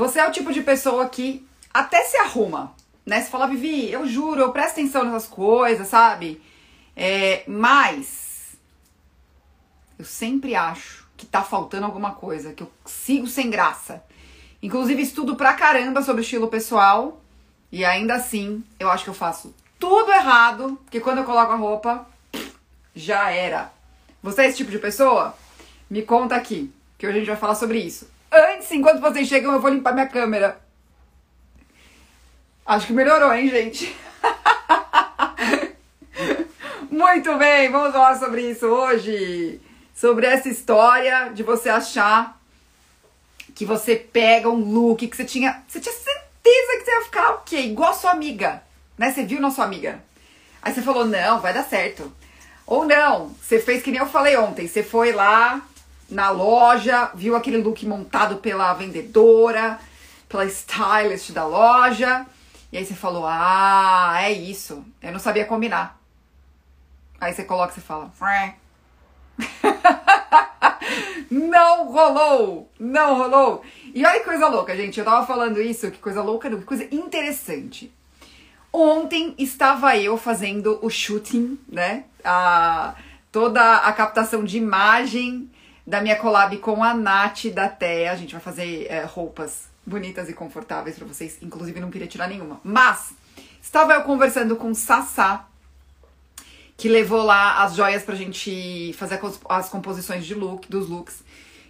você é o tipo de pessoa que até se arruma, né? Você fala, Vivi, eu juro, eu presto atenção nessas coisas, sabe? É, mas eu sempre acho que tá faltando alguma coisa, que eu sigo sem graça. Inclusive, estudo pra caramba sobre estilo pessoal. E ainda assim, eu acho que eu faço tudo errado, porque quando eu coloco a roupa, já era. Você é esse tipo de pessoa? Me conta aqui, que hoje a gente vai falar sobre isso. Antes, enquanto vocês chegam, eu vou limpar minha câmera. Acho que melhorou, hein, gente? Muito bem, vamos falar sobre isso hoje. Sobre essa história de você achar que você pega um look que você tinha. Você tinha certeza que você ia ficar o quê? Igual a sua amiga. Né? Você viu na sua amiga. Aí você falou, não, vai dar certo. Ou não, você fez que nem eu falei ontem. Você foi lá na loja, viu aquele look montado pela vendedora, pela stylist da loja. E aí você falou, ah, é isso. Eu não sabia combinar. Aí você coloca e fala, não rolou! Não rolou! E olha que coisa louca, gente. Eu tava falando isso, que coisa louca, que coisa interessante. Ontem estava eu fazendo o shooting, né? A, toda a captação de imagem da minha collab com a Nath da TEA. A gente vai fazer é, roupas bonitas e confortáveis para vocês. Inclusive, não queria tirar nenhuma. Mas, estava eu conversando com Sassá, que levou lá as joias pra gente fazer as composições de look, dos looks.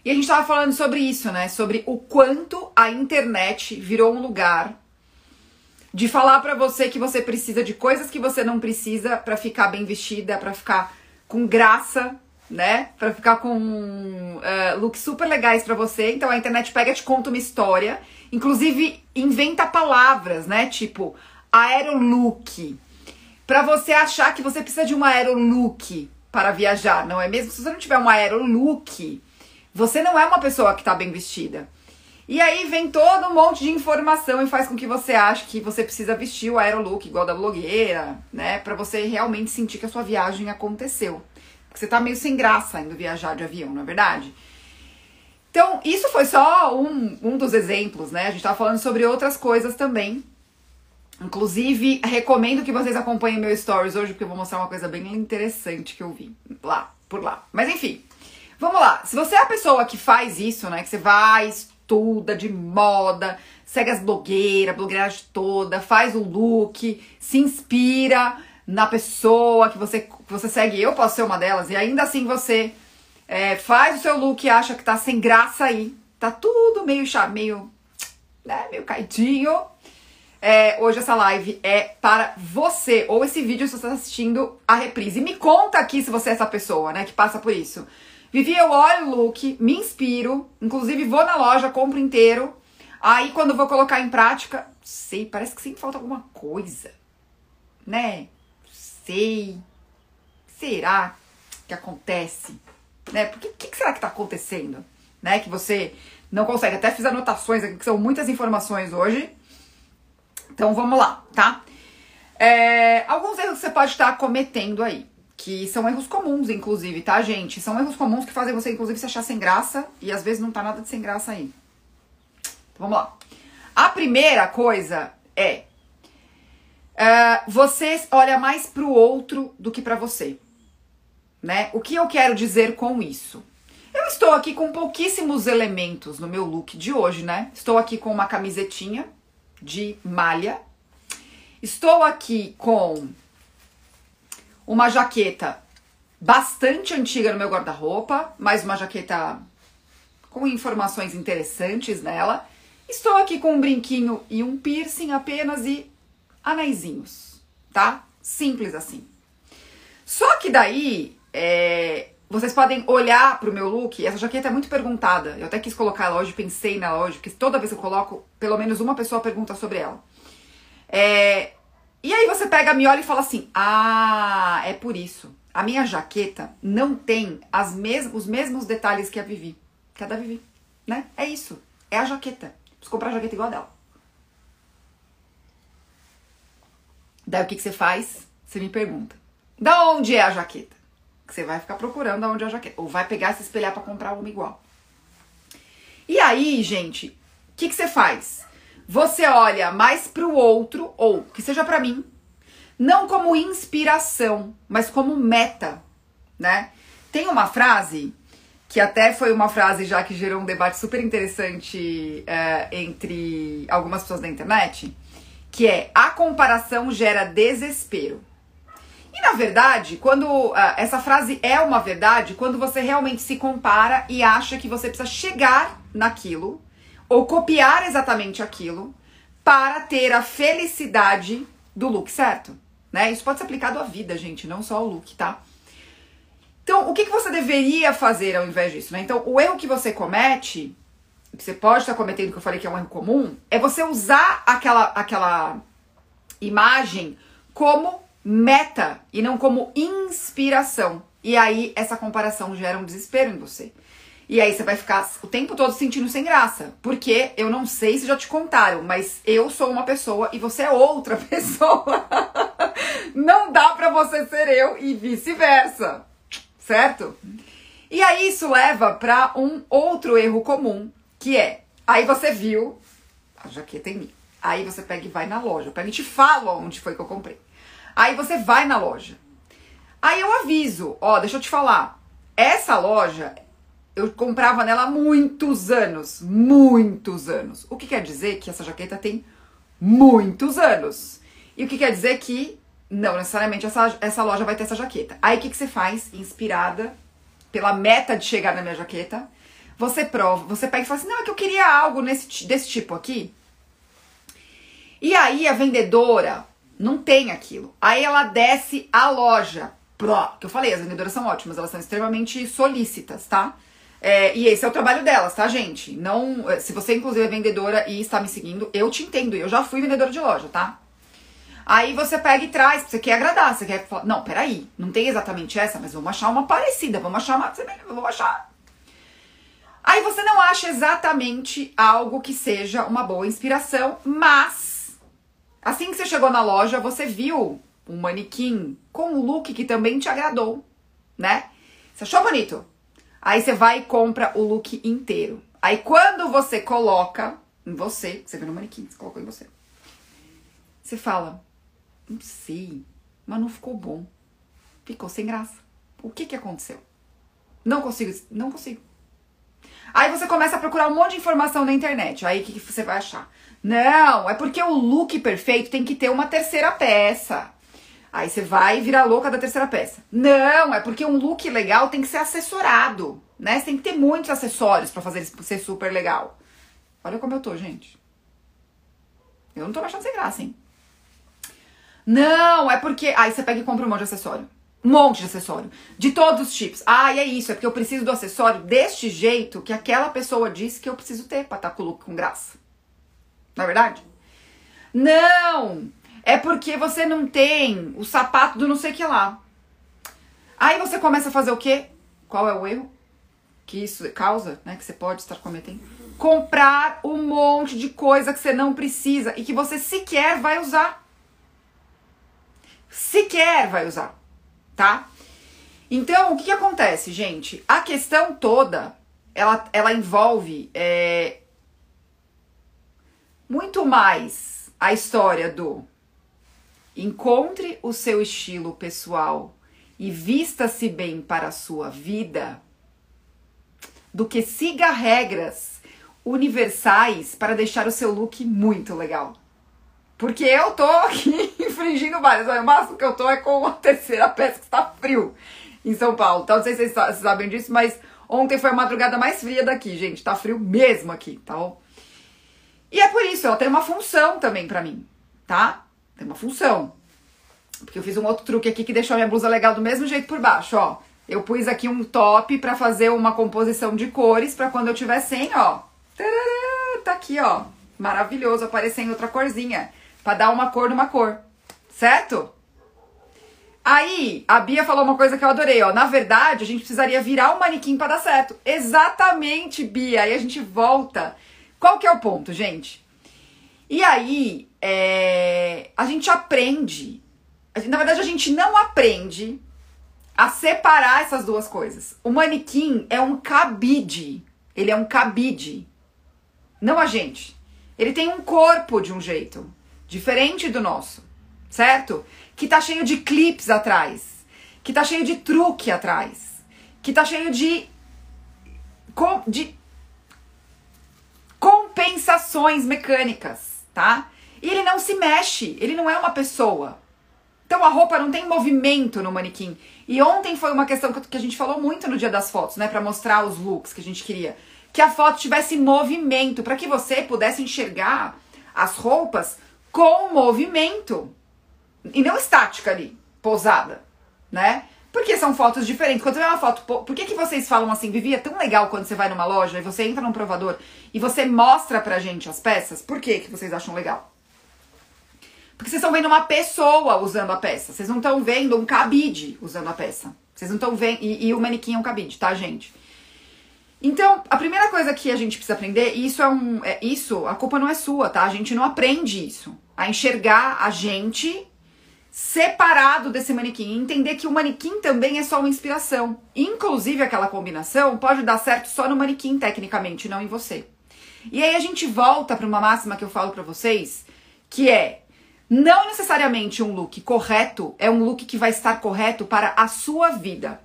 E a gente tava falando sobre isso, né? Sobre o quanto a internet virou um lugar de falar para você que você precisa de coisas que você não precisa para ficar bem vestida, para ficar com graça, né? Para ficar com uh, looks super legais para você. Então a internet pega te conta uma história, inclusive inventa palavras, né? Tipo aerolook para você achar que você precisa de um aerolook para viajar, não é mesmo? Se você não tiver um aerolook, você não é uma pessoa que está bem vestida. E aí vem todo um monte de informação e faz com que você ache que você precisa vestir o aerolook igual da blogueira, né? Para você realmente sentir que a sua viagem aconteceu. Porque você tá meio sem graça indo viajar de avião, não é verdade? Então, isso foi só um, um dos exemplos, né? A gente tava falando sobre outras coisas também Inclusive, recomendo que vocês acompanhem meu stories hoje, porque eu vou mostrar uma coisa bem interessante que eu vi lá, por lá. Mas enfim, vamos lá. Se você é a pessoa que faz isso, né, que você vai, estuda de moda, segue as blogueiras, blogueiragem toda, faz o look, se inspira na pessoa que você, que você segue, eu posso ser uma delas, e ainda assim você é, faz o seu look e acha que tá sem graça aí, tá tudo meio, meio, né, meio caidinho, é, hoje essa live é para você, ou esse vídeo se você está assistindo a reprise. Me conta aqui se você é essa pessoa, né, que passa por isso. Vivi, eu olho o look, me inspiro, inclusive vou na loja, compro inteiro. Aí quando vou colocar em prática, sei, parece que sempre falta alguma coisa, né? Sei. Será que acontece? Né? Porque o que, que será que está acontecendo? Né? Que você não consegue. Até fiz anotações aqui, que são muitas informações hoje. Então vamos lá, tá? É, alguns erros que você pode estar cometendo aí, que são erros comuns, inclusive, tá, gente? São erros comuns que fazem você, inclusive, se achar sem graça e às vezes não tá nada de sem graça aí. Então, vamos lá. A primeira coisa é, é você olha mais pro outro do que para você, né? O que eu quero dizer com isso? Eu estou aqui com pouquíssimos elementos no meu look de hoje, né? Estou aqui com uma camisetinha de malha. Estou aqui com uma jaqueta bastante antiga no meu guarda-roupa, mas uma jaqueta com informações interessantes nela. Estou aqui com um brinquinho e um piercing apenas e anéisinhos, tá? Simples assim. Só que daí, é, vocês podem olhar pro meu look, essa jaqueta é muito perguntada. Eu até quis colocar ela hoje, pensei nela hoje, porque toda vez que eu coloco, pelo menos uma pessoa pergunta sobre ela. É... E aí você pega, me olha e fala assim: Ah, é por isso. A minha jaqueta não tem as mes os mesmos detalhes que a Vivi. Que a da Vivi, né? É isso. É a jaqueta. Preciso comprar a jaqueta igual a dela. Daí o que, que você faz? Você me pergunta: Da onde é a jaqueta? que você vai ficar procurando aonde é a jaqueta. Ou vai pegar se espelhar para comprar uma igual. E aí, gente, o que, que você faz? Você olha mais para o outro, ou que seja para mim, não como inspiração, mas como meta, né? Tem uma frase que até foi uma frase já que gerou um debate super interessante é, entre algumas pessoas da internet, que é a comparação gera desespero. E na verdade, quando uh, essa frase é uma verdade, quando você realmente se compara e acha que você precisa chegar naquilo ou copiar exatamente aquilo para ter a felicidade do look certo, né? Isso pode ser aplicado à vida, gente, não só ao look, tá? Então, o que, que você deveria fazer ao invés disso, né? Então, o erro que você comete, você pode estar cometendo, que eu falei que é um erro comum, é você usar aquela, aquela imagem como meta e não como inspiração. E aí, essa comparação gera um desespero em você. E aí você vai ficar o tempo todo sentindo sem graça. Porque eu não sei se já te contaram, mas eu sou uma pessoa e você é outra pessoa. não dá pra você ser eu e vice-versa. Certo? E aí isso leva para um outro erro comum, que é, aí você viu a jaqueta em mim. Aí você pega e vai na loja. Pega e te falo onde foi que eu comprei. Aí você vai na loja. Aí eu aviso, ó, deixa eu te falar. Essa loja eu comprava nela há muitos anos, muitos anos. O que quer dizer que essa jaqueta tem muitos anos. E o que quer dizer que não necessariamente essa, essa loja vai ter essa jaqueta. Aí o que, que você faz? Inspirada pela meta de chegar na minha jaqueta, você prova, você pega e fala assim: não, é que eu queria algo nesse, desse tipo aqui. E aí a vendedora não tem aquilo. Aí ela desce a loja. Pro, que eu falei, as vendedoras são ótimas, elas são extremamente solícitas, tá? É, e esse é o trabalho delas, tá, gente? Não, é, se você inclusive é vendedora e está me seguindo, eu te entendo. Eu já fui vendedora de loja, tá? Aí você pega e traz, você quer agradar, você quer falar, não, peraí, não tem exatamente essa, mas vamos achar uma parecida, vamos achar uma, vamos achar. Aí você não acha exatamente algo que seja uma boa inspiração, mas assim que você chegou na loja, você viu um manequim com um look que também te agradou, né? Você achou bonito? Aí você vai e compra o look inteiro. Aí quando você coloca em você, você vê no manequim, você colocou em você. Você fala, não sei, mas não ficou bom. Ficou sem graça. O que que aconteceu? Não consigo, não consigo. Aí você começa a procurar um monte de informação na internet. Aí o que, que você vai achar? Não, é porque o look perfeito tem que ter uma terceira peça. Aí você vai virar louca da terceira peça. Não, é porque um look legal tem que ser assessorado, né? Você tem que ter muitos acessórios para fazer ser super legal. Olha como eu tô, gente. Eu não tô achando sem graça, hein? Não, é porque. Aí você pega e compra um monte de acessório. Um monte de acessório. De todos os tipos. Ah, é isso, é porque eu preciso do acessório deste jeito que aquela pessoa disse que eu preciso ter pra estar com o look com graça. Não é verdade? Não! É porque você não tem o sapato do não sei que lá. Aí você começa a fazer o quê? Qual é o erro que isso causa, né? Que você pode estar cometendo? Comprar um monte de coisa que você não precisa e que você sequer vai usar. Sequer vai usar, tá? Então, o que, que acontece, gente? A questão toda, ela, ela envolve é, muito mais a história do Encontre o seu estilo pessoal e vista-se bem para a sua vida, do que siga regras universais para deixar o seu look muito legal. Porque eu tô aqui infringindo várias. O máximo que eu tô é com a terceira peça que está frio em São Paulo. Então, não sei se vocês sabem disso, mas ontem foi a madrugada mais fria daqui, gente. Tá frio mesmo aqui, tá bom? E é por isso, ela tem uma função também para mim, tá? Tem uma função. Porque eu fiz um outro truque aqui que deixou a minha blusa legal do mesmo jeito por baixo, ó. Eu pus aqui um top para fazer uma composição de cores para quando eu tiver sem, ó. Tá aqui, ó. Maravilhoso, aparecer em outra corzinha. Pra dar uma cor numa cor. Certo? Aí, a Bia falou uma coisa que eu adorei, ó. Na verdade, a gente precisaria virar um manequim para dar certo. Exatamente, Bia. Aí a gente volta. Qual que é o ponto, gente? E aí, é, a gente aprende. Na verdade, a gente não aprende a separar essas duas coisas. O manequim é um cabide. Ele é um cabide. não a gente. Ele tem um corpo de um jeito diferente do nosso, certo? Que tá cheio de clips atrás, que tá cheio de truque atrás, que tá cheio de de compensações mecânicas, tá? E ele não se mexe, ele não é uma pessoa. Então a roupa não tem movimento no manequim. E ontem foi uma questão que a gente falou muito no dia das fotos, né, para mostrar os looks que a gente queria, que a foto tivesse movimento, para que você pudesse enxergar as roupas com movimento e não estática ali, posada, né? Porque são fotos diferentes. Quando você vê uma foto, por que, que vocês falam assim, Vivi, é tão legal quando você vai numa loja e você entra num provador e você mostra pra gente as peças? Por que, que vocês acham legal? Porque vocês estão vendo uma pessoa usando a peça. Vocês não estão vendo um cabide usando a peça. Vocês não estão vendo. E, e, o manequim é um cabide, tá, gente? Então, a primeira coisa que a gente precisa aprender, e isso é um. É, isso, a culpa não é sua, tá? A gente não aprende isso. A enxergar a gente separado desse manequim, entender que o manequim também é só uma inspiração. Inclusive, aquela combinação pode dar certo só no manequim, tecnicamente, não em você. E aí a gente volta para uma máxima que eu falo para vocês, que é não necessariamente um look correto é um look que vai estar correto para a sua vida.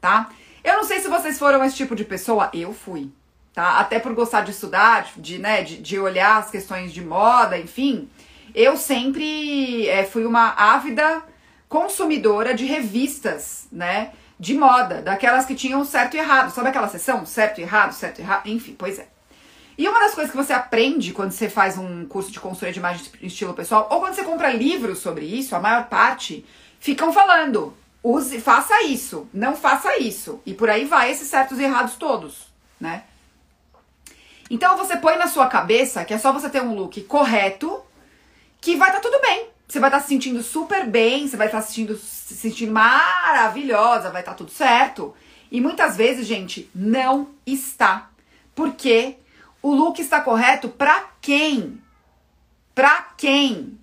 Tá? Eu não sei se vocês foram esse tipo de pessoa, eu fui. Tá? Até por gostar de estudar, de, né, de, de olhar as questões de moda, enfim. Eu sempre é, fui uma ávida consumidora de revistas, né? De moda, daquelas que tinham certo e errado. Sabe aquela sessão? Certo e errado, certo e errado? Enfim, pois é. E uma das coisas que você aprende quando você faz um curso de consultoria de imagem de estilo pessoal, ou quando você compra livros sobre isso, a maior parte ficam falando: use, faça isso, não faça isso. E por aí vai esses certos e errados todos, né? Então você põe na sua cabeça que é só você ter um look correto que vai estar tá tudo bem. Você vai estar tá se sentindo super bem, você vai estar tá se sentindo, se sentindo maravilhosa, vai estar tá tudo certo. E muitas vezes, gente, não está. Porque o look está correto para quem? Para quem?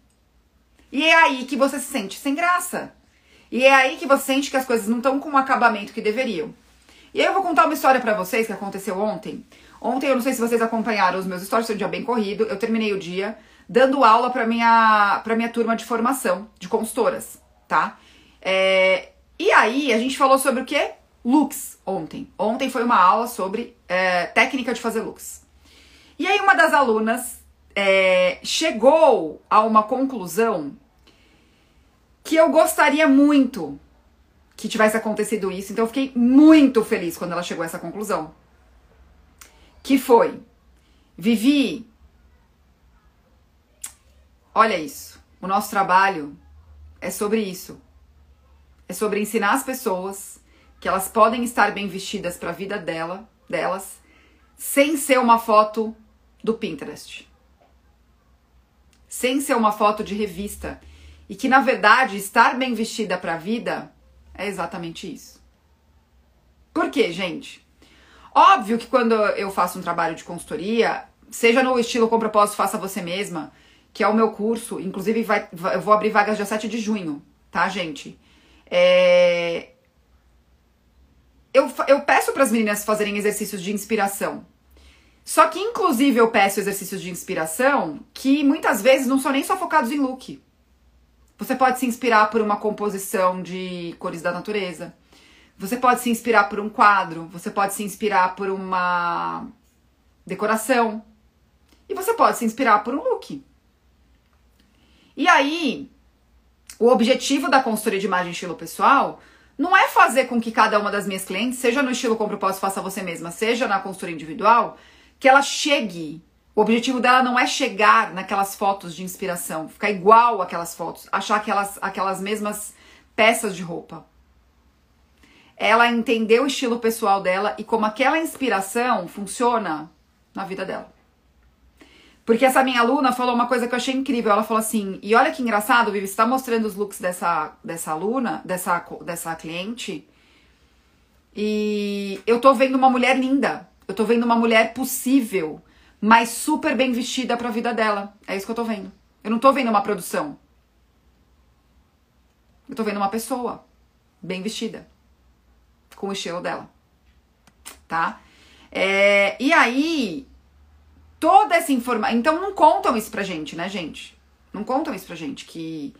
E é aí que você se sente sem graça. E é aí que você sente que as coisas não estão com o acabamento que deveriam. E aí eu vou contar uma história para vocês que aconteceu ontem. Ontem, eu não sei se vocês acompanharam os meus stories, foi um dia bem corrido. Eu terminei o dia dando aula para minha para minha turma de formação de consultoras, tá? É, e aí a gente falou sobre o que? Looks ontem. Ontem foi uma aula sobre é, técnica de fazer looks. E aí uma das alunas é, chegou a uma conclusão que eu gostaria muito que tivesse acontecido isso. Então eu fiquei muito feliz quando ela chegou a essa conclusão. Que foi, Vivi, Olha isso. O nosso trabalho é sobre isso. É sobre ensinar as pessoas que elas podem estar bem vestidas para a vida dela, delas, sem ser uma foto do Pinterest. Sem ser uma foto de revista. E que na verdade estar bem vestida para a vida é exatamente isso. Por quê, gente? Óbvio que quando eu faço um trabalho de consultoria, seja no estilo com propósito, faça você mesma, que é o meu curso. Inclusive, vai, vai, eu vou abrir vagas dia 7 de junho, tá, gente? É... Eu, eu peço para as meninas fazerem exercícios de inspiração. Só que, inclusive, eu peço exercícios de inspiração que muitas vezes não são nem só focados em look. Você pode se inspirar por uma composição de cores da natureza. Você pode se inspirar por um quadro. Você pode se inspirar por uma decoração. E você pode se inspirar por um look. E aí, o objetivo da consultoria de imagem estilo pessoal não é fazer com que cada uma das minhas clientes, seja no estilo com propósito faça você mesma, seja na consultoria individual, que ela chegue. O objetivo dela não é chegar naquelas fotos de inspiração, ficar igual aquelas fotos, achar aquelas, aquelas mesmas peças de roupa. Ela entender o estilo pessoal dela e como aquela inspiração funciona na vida dela. Porque essa minha aluna falou uma coisa que eu achei incrível. Ela falou assim: e olha que engraçado, Vivi, você tá mostrando os looks dessa, dessa aluna, dessa, dessa cliente. E eu tô vendo uma mulher linda. Eu tô vendo uma mulher possível, mas super bem vestida pra vida dela. É isso que eu tô vendo. Eu não tô vendo uma produção. Eu tô vendo uma pessoa bem vestida. Com o estilo dela. Tá? É, e aí, toda essa informação. Então não contam isso pra gente, né, gente? Não contam isso pra gente, que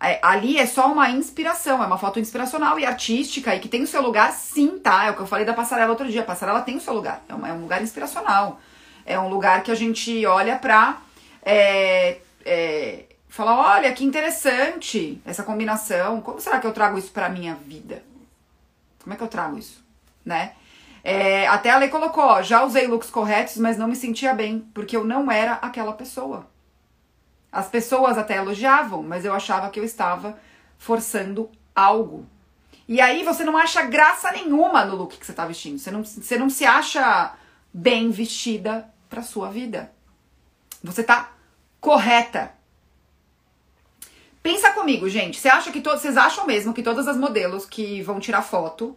é, ali é só uma inspiração, é uma foto inspiracional e artística e que tem o seu lugar, sim, tá? É o que eu falei da passarela outro dia. A passarela tem o seu lugar, é, uma, é um lugar inspiracional. É um lugar que a gente olha pra é, é, falar: olha, que interessante essa combinação. Como será que eu trago isso pra minha vida? Como é que eu trago isso, né? É, até a lei colocou, ó, já usei looks corretos, mas não me sentia bem, porque eu não era aquela pessoa. As pessoas até elogiavam, mas eu achava que eu estava forçando algo. E aí você não acha graça nenhuma no look que você está vestindo. Você não, você não se acha bem vestida para sua vida. Você tá correta. Pensa comigo, gente. Você acha que todos, vocês acham mesmo que todas as modelos que vão tirar foto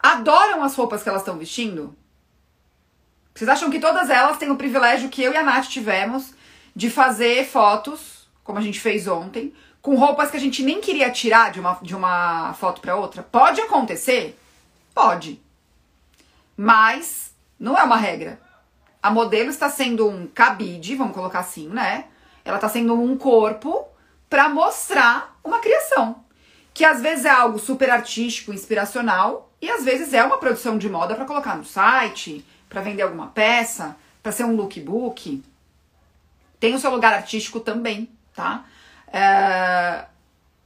adoram as roupas que elas estão vestindo? Vocês acham que todas elas têm o privilégio que eu e a Nath tivemos de fazer fotos, como a gente fez ontem, com roupas que a gente nem queria tirar de uma, de uma foto para outra? Pode acontecer? Pode. Mas não é uma regra. A modelo está sendo um cabide, vamos colocar assim, né? Ela está sendo um corpo para mostrar uma criação. Que às vezes é algo super artístico, inspiracional, e às vezes é uma produção de moda para colocar no site, para vender alguma peça, para ser um lookbook. Tem o seu lugar artístico também, tá? É...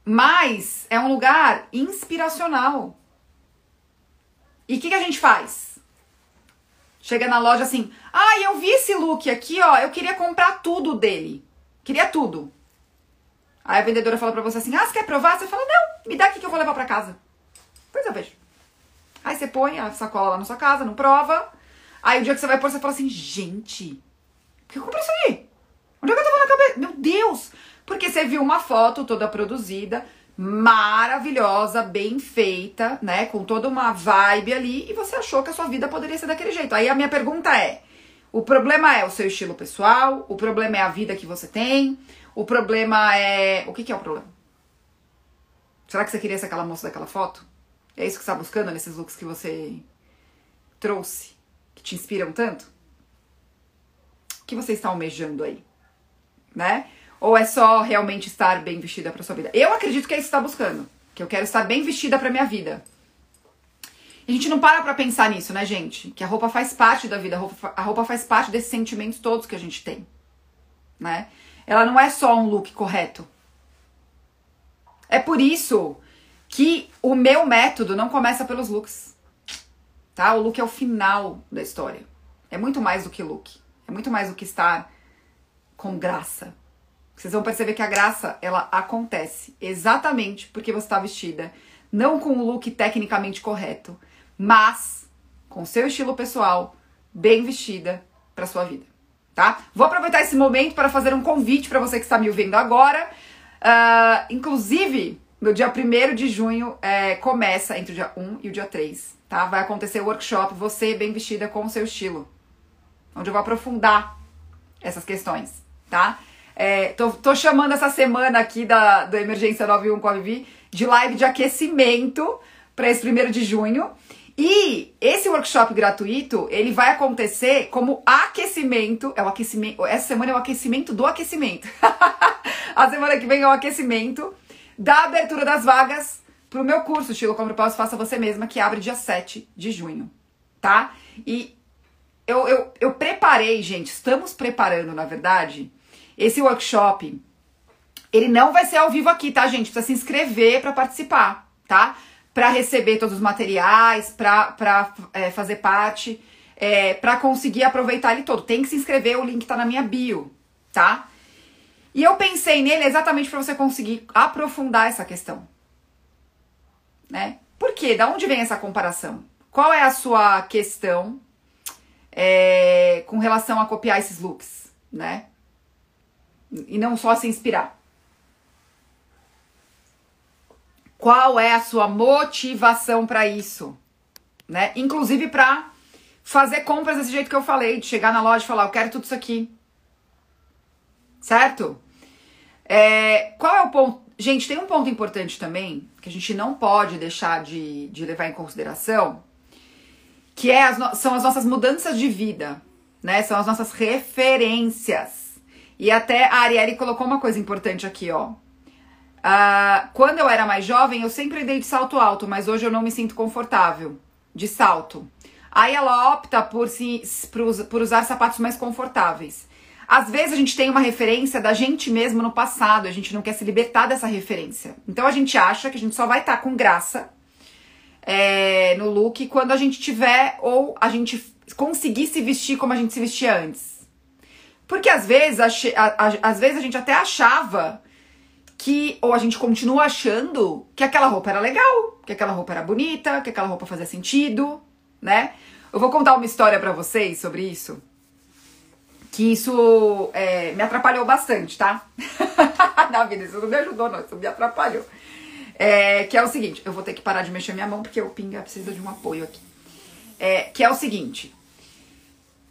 Mas é um lugar inspiracional. E o que, que a gente faz? Chega na loja assim, ah, eu vi esse look aqui, ó, eu queria comprar tudo dele. Queria tudo. Aí a vendedora fala pra você assim, ah, você quer provar? Você fala, não, me dá aqui que eu vou levar pra casa. Pois eu vejo. Aí você põe a sacola lá na sua casa, não prova. Aí o dia que você vai pôr, você fala assim, gente, por que eu comprei isso aqui? Onde é que eu tava na cabeça? Meu Deus! Porque você viu uma foto toda produzida, maravilhosa, bem feita, né? Com toda uma vibe ali, e você achou que a sua vida poderia ser daquele jeito. Aí a minha pergunta é: o problema é o seu estilo pessoal? O problema é a vida que você tem? O problema é. O que, que é o problema? Será que você queria ser aquela moça daquela foto? É isso que você está buscando nesses looks que você trouxe, que te inspiram tanto? O que você está almejando aí? Né? Ou é só realmente estar bem vestida para sua vida? Eu acredito que é isso que está buscando, que eu quero estar bem vestida para minha vida. A gente não para pra pensar nisso, né, gente? Que a roupa faz parte da vida, a roupa, a roupa faz parte desses sentimentos todos que a gente tem, né? Ela não é só um look correto. É por isso que o meu método não começa pelos looks. Tá? O look é o final da história. É muito mais do que look. É muito mais do que estar com graça. Vocês vão perceber que a graça, ela acontece exatamente porque você está vestida, não com o look tecnicamente correto, mas com seu estilo pessoal, bem vestida para sua vida, tá? Vou aproveitar esse momento para fazer um convite para você que está me ouvindo agora. Uh, inclusive, no dia 1 de junho é, começa entre o dia 1 e o dia 3, tá? Vai acontecer o workshop Você Bem Vestida com o Seu Estilo, onde eu vou aprofundar essas questões, tá? É, tô, tô, chamando essa semana aqui da, da Emergência 91 com a Vivi de live de aquecimento para esse 1 de junho. E esse workshop gratuito, ele vai acontecer como aquecimento, é o aquecimento, essa semana é o aquecimento do aquecimento. a semana que vem é o aquecimento da abertura das vagas pro meu curso Estilo como Propósito Faça Você Mesma, que abre dia 7 de junho, tá? E eu, eu, eu preparei, gente, estamos preparando, na verdade, esse workshop. Ele não vai ser ao vivo aqui, tá, gente? Precisa se inscrever para participar, tá? Para receber todos os materiais, para é, fazer parte, é, para conseguir aproveitar ele todo. Tem que se inscrever, o link tá na minha bio, tá? E eu pensei nele exatamente para você conseguir aprofundar essa questão. Né? Por quê? Da onde vem essa comparação? Qual é a sua questão é, com relação a copiar esses looks, né? E não só se inspirar. Qual é a sua motivação para isso, né? Inclusive para fazer compras desse jeito que eu falei, de chegar na loja e falar, eu quero tudo isso aqui certo? É, qual é o ponto? Gente, tem um ponto importante também que a gente não pode deixar de, de levar em consideração, que é as são as nossas mudanças de vida, né? São as nossas referências. E até a Arielle colocou uma coisa importante aqui, ó. Uh, quando eu era mais jovem, eu sempre dei de salto alto, mas hoje eu não me sinto confortável de salto. Aí ela opta por, se, por, por usar sapatos mais confortáveis. Às vezes a gente tem uma referência da gente mesmo no passado, a gente não quer se libertar dessa referência. Então a gente acha que a gente só vai estar tá com graça é, no look quando a gente tiver ou a gente conseguir se vestir como a gente se vestia antes. Porque às vezes, a, a, às vezes a gente até achava que, ou a gente continua achando que aquela roupa era legal, que aquela roupa era bonita, que aquela roupa fazia sentido, né? Eu vou contar uma história para vocês sobre isso. Que isso é, me atrapalhou bastante, tá? Na vida, isso não me ajudou, não, isso me atrapalhou. É, que é o seguinte, eu vou ter que parar de mexer minha mão porque o Pinga precisa de um apoio aqui. É, que é o seguinte,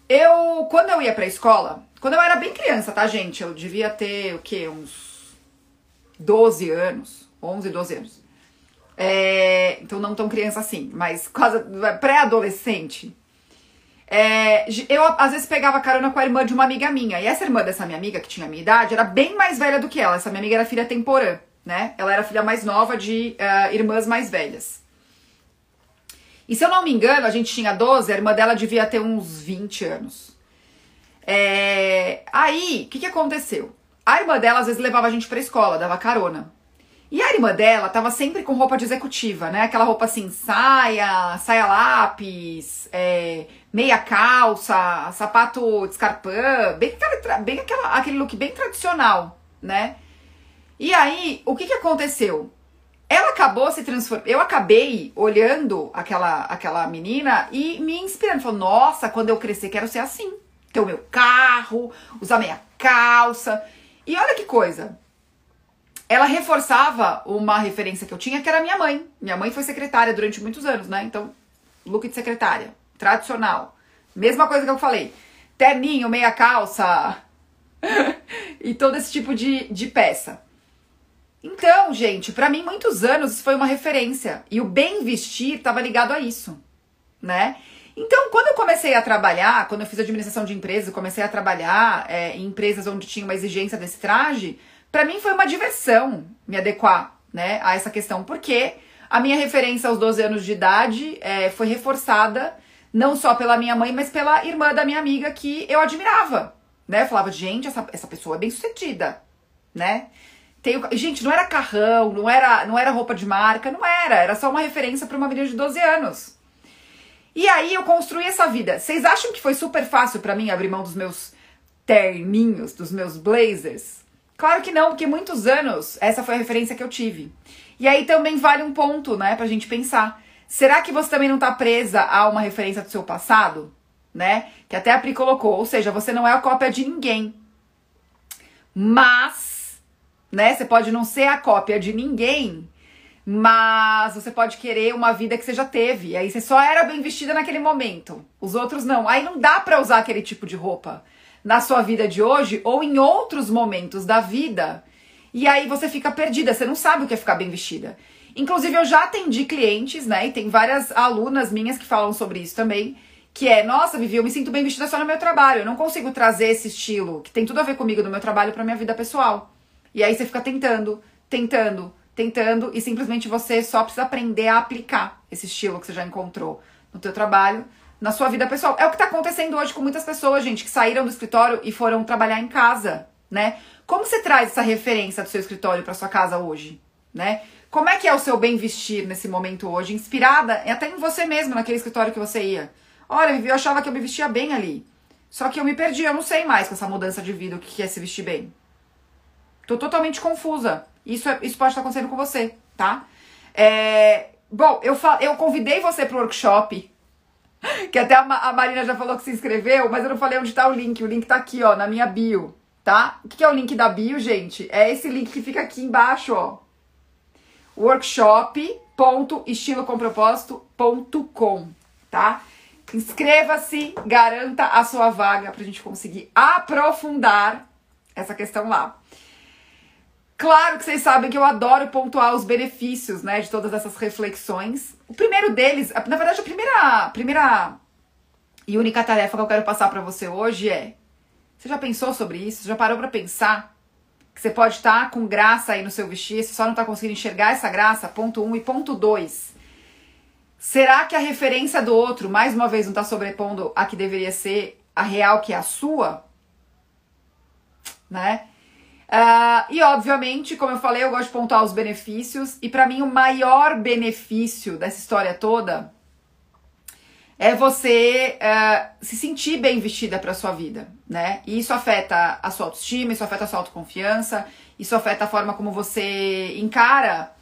eu, quando eu ia pra escola, quando eu era bem criança, tá, gente? Eu devia ter, o quê? Uns 12 anos, 11, 12 anos. É, então não tão criança assim, mas quase pré-adolescente. É, eu às vezes pegava carona com a irmã de uma amiga minha. E essa irmã dessa minha amiga, que tinha a minha idade, era bem mais velha do que ela. Essa minha amiga era filha temporã né? Ela era filha mais nova de uh, irmãs mais velhas. E se eu não me engano, a gente tinha 12, a irmã dela devia ter uns 20 anos. É... Aí, o que, que aconteceu? A irmã dela às vezes levava a gente pra escola, dava carona. E a irmã dela tava sempre com roupa de executiva, né? Aquela roupa assim, saia, saia lápis, é, meia calça, sapato de escarpão, bem, bem aquela, aquele look bem tradicional, né? E aí, o que, que aconteceu? Ela acabou se transformando. Eu acabei olhando aquela, aquela menina e me inspirando. Falando, nossa, quando eu crescer, quero ser assim. Ter o meu carro, usar minha calça. E olha que coisa. Ela reforçava uma referência que eu tinha, que era minha mãe. Minha mãe foi secretária durante muitos anos, né? Então, look de secretária, tradicional. Mesma coisa que eu falei. Terninho, meia calça e todo esse tipo de, de peça. Então, gente, para mim, muitos anos isso foi uma referência. E o bem vestir estava ligado a isso, né? Então, quando eu comecei a trabalhar, quando eu fiz administração de empresas, comecei a trabalhar é, em empresas onde tinha uma exigência desse traje, para mim foi uma diversão me adequar, né, a essa questão, porque a minha referência aos 12 anos de idade é, foi reforçada não só pela minha mãe, mas pela irmã da minha amiga que eu admirava, né? Eu falava, gente, essa, essa pessoa é bem sucedida, né? Tem, gente, não era carrão, não era, não era roupa de marca, não era. Era só uma referência para uma menina de 12 anos. E aí eu construí essa vida. Vocês acham que foi super fácil para mim abrir mão dos meus terninhos, dos meus blazers? Claro que não, porque muitos anos essa foi a referência que eu tive. E aí também vale um ponto, né, pra gente pensar. Será que você também não tá presa a uma referência do seu passado? Né? Que até a Pri colocou. Ou seja, você não é a cópia de ninguém. Mas né? Você pode não ser a cópia de ninguém, mas você pode querer uma vida que você já teve. Aí você só era bem vestida naquele momento. Os outros não. Aí não dá para usar aquele tipo de roupa na sua vida de hoje ou em outros momentos da vida. E aí você fica perdida, você não sabe o que é ficar bem vestida. Inclusive, eu já atendi clientes, né? E tem várias alunas minhas que falam sobre isso também. Que é, nossa, Vivi, eu me sinto bem vestida só no meu trabalho. Eu não consigo trazer esse estilo que tem tudo a ver comigo no meu trabalho para minha vida pessoal. E aí você fica tentando, tentando, tentando e simplesmente você só precisa aprender a aplicar esse estilo que você já encontrou no teu trabalho, na sua vida pessoal. É o que está acontecendo hoje com muitas pessoas, gente, que saíram do escritório e foram trabalhar em casa, né? Como você traz essa referência do seu escritório para sua casa hoje, né? Como é que é o seu bem vestir nesse momento hoje, inspirada até em você mesmo, naquele escritório que você ia? Olha, eu achava que eu me vestia bem ali. Só que eu me perdi, eu não sei mais com essa mudança de vida o que é se vestir bem. Tô totalmente confusa. Isso, é, isso pode estar acontecendo com você, tá? É, bom, eu, eu convidei você pro workshop, que até a, a Marina já falou que se inscreveu, mas eu não falei onde tá o link. O link tá aqui, ó, na minha bio, tá? O que é o link da bio, gente? É esse link que fica aqui embaixo, ó. workshop.estilocompropósito.com, tá? Inscreva-se, garanta a sua vaga pra gente conseguir aprofundar essa questão lá. Claro que vocês sabem que eu adoro pontuar os benefícios, né, de todas essas reflexões. O primeiro deles, na verdade, a primeira, primeira E a única tarefa que eu quero passar para você hoje é: você já pensou sobre isso? Você já parou para pensar que você pode estar tá com graça aí no seu vestir, você só não está conseguindo enxergar essa graça? Ponto 1 um, e ponto 2. Será que a referência do outro, mais uma vez, não está sobrepondo a que deveria ser a real, que é a sua? Né? Uh, e obviamente, como eu falei, eu gosto de pontuar os benefícios. E para mim, o maior benefício dessa história toda é você uh, se sentir bem vestida para sua vida, né? E isso afeta a sua autoestima, isso afeta a sua autoconfiança, isso afeta a forma como você encara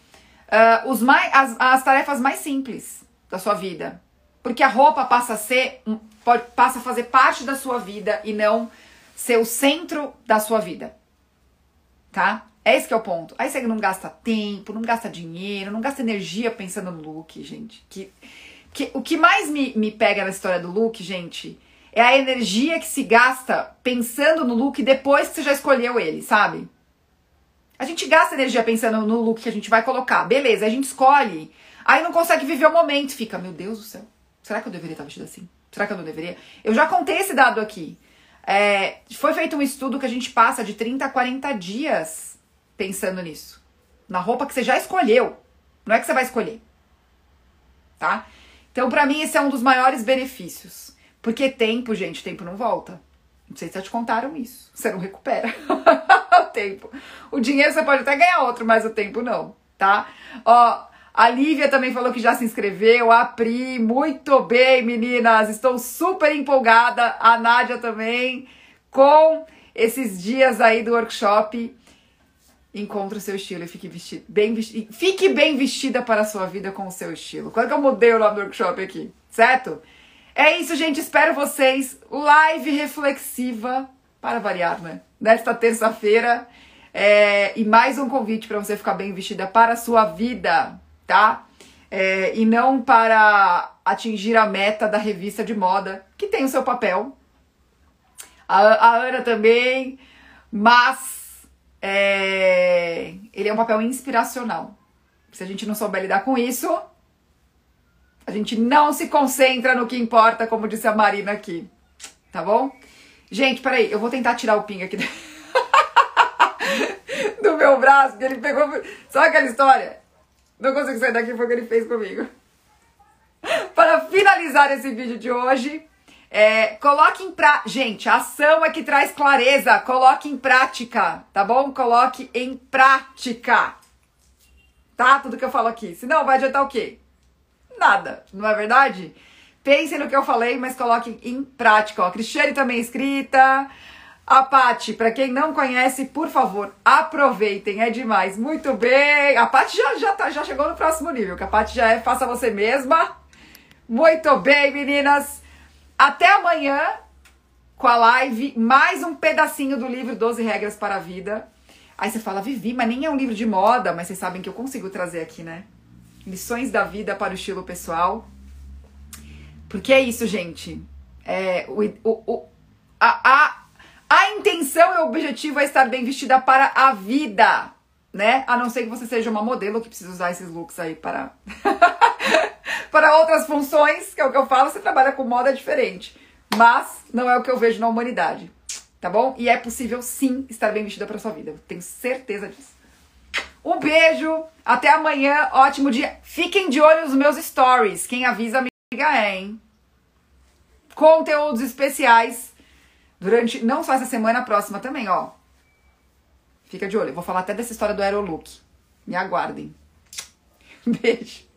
uh, os mais, as, as tarefas mais simples da sua vida. Porque a roupa passa a ser, pode, passa a fazer parte da sua vida e não ser o centro da sua vida tá? É esse que é o ponto. Aí você não gasta tempo, não gasta dinheiro, não gasta energia pensando no look, gente. Que, que, o que mais me, me pega na história do look, gente, é a energia que se gasta pensando no look depois que você já escolheu ele, sabe? A gente gasta energia pensando no look que a gente vai colocar. Beleza, a gente escolhe. Aí não consegue viver o momento. Fica, meu Deus do céu. Será que eu deveria estar vestida assim? Será que eu não deveria? Eu já contei esse dado aqui. É, foi feito um estudo que a gente passa de 30 a 40 dias pensando nisso. Na roupa que você já escolheu. Não é que você vai escolher. Tá? Então, para mim, esse é um dos maiores benefícios. Porque tempo, gente, tempo não volta. Não sei se já te contaram isso. Você não recupera o tempo. O dinheiro você pode até ganhar outro, mas o tempo não, tá? Ó, a Lívia também falou que já se inscreveu. A Pri, muito bem, meninas. Estou super empolgada. A Nádia também, com esses dias aí do workshop. Encontre o seu estilo e fique, bem, fique bem vestida para a sua vida com o seu estilo. Quando que eu mudei o nome do workshop aqui, certo? É isso, gente. Espero vocês. Live reflexiva, para variar, né? Nesta terça-feira. É, e mais um convite para você ficar bem vestida para a sua vida tá? É, e não para atingir a meta da revista de moda, que tem o seu papel. A, a Ana também, mas é, ele é um papel inspiracional. Se a gente não souber lidar com isso, a gente não se concentra no que importa, como disse a Marina aqui. Tá bom? Gente, peraí, eu vou tentar tirar o ping aqui do meu braço, que ele pegou. Sabe aquela história? Não consigo sair daqui, foi o que ele fez comigo. Para finalizar esse vídeo de hoje, é, coloque em prática. Gente, a ação é que traz clareza. Coloque em prática, tá bom? Coloque em prática. Tá? Tudo que eu falo aqui. Senão vai adiantar o quê? Nada, não é verdade? Pensem no que eu falei, mas coloquem em prática. Ó, a Cristiane também é escrita. A Pati, para quem não conhece, por favor, aproveitem, é demais. Muito bem. A Pati já, já, tá, já chegou no próximo nível, que a Pati já é faça você mesma. Muito bem, meninas. Até amanhã com a live, mais um pedacinho do livro 12 Regras para a Vida. Aí você fala, Vivi, mas nem é um livro de moda, mas vocês sabem que eu consigo trazer aqui, né? Lições da vida para o estilo pessoal. Porque é isso, gente. É, o, o, o a, a a intenção e o objetivo é estar bem vestida para a vida, né? A não ser que você seja uma modelo que precisa usar esses looks aí para para outras funções, que é o que eu falo, você trabalha com moda diferente. Mas não é o que eu vejo na humanidade, tá bom? E é possível sim estar bem vestida para sua vida, eu tenho certeza disso. Um beijo, até amanhã, ótimo dia. Fiquem de olho nos meus stories. Quem avisa, amiga é, hein? Conteúdos especiais Durante, não só essa semana, a próxima também, ó. Fica de olho. Eu vou falar até dessa história do Aerolook. Me aguardem. Beijo.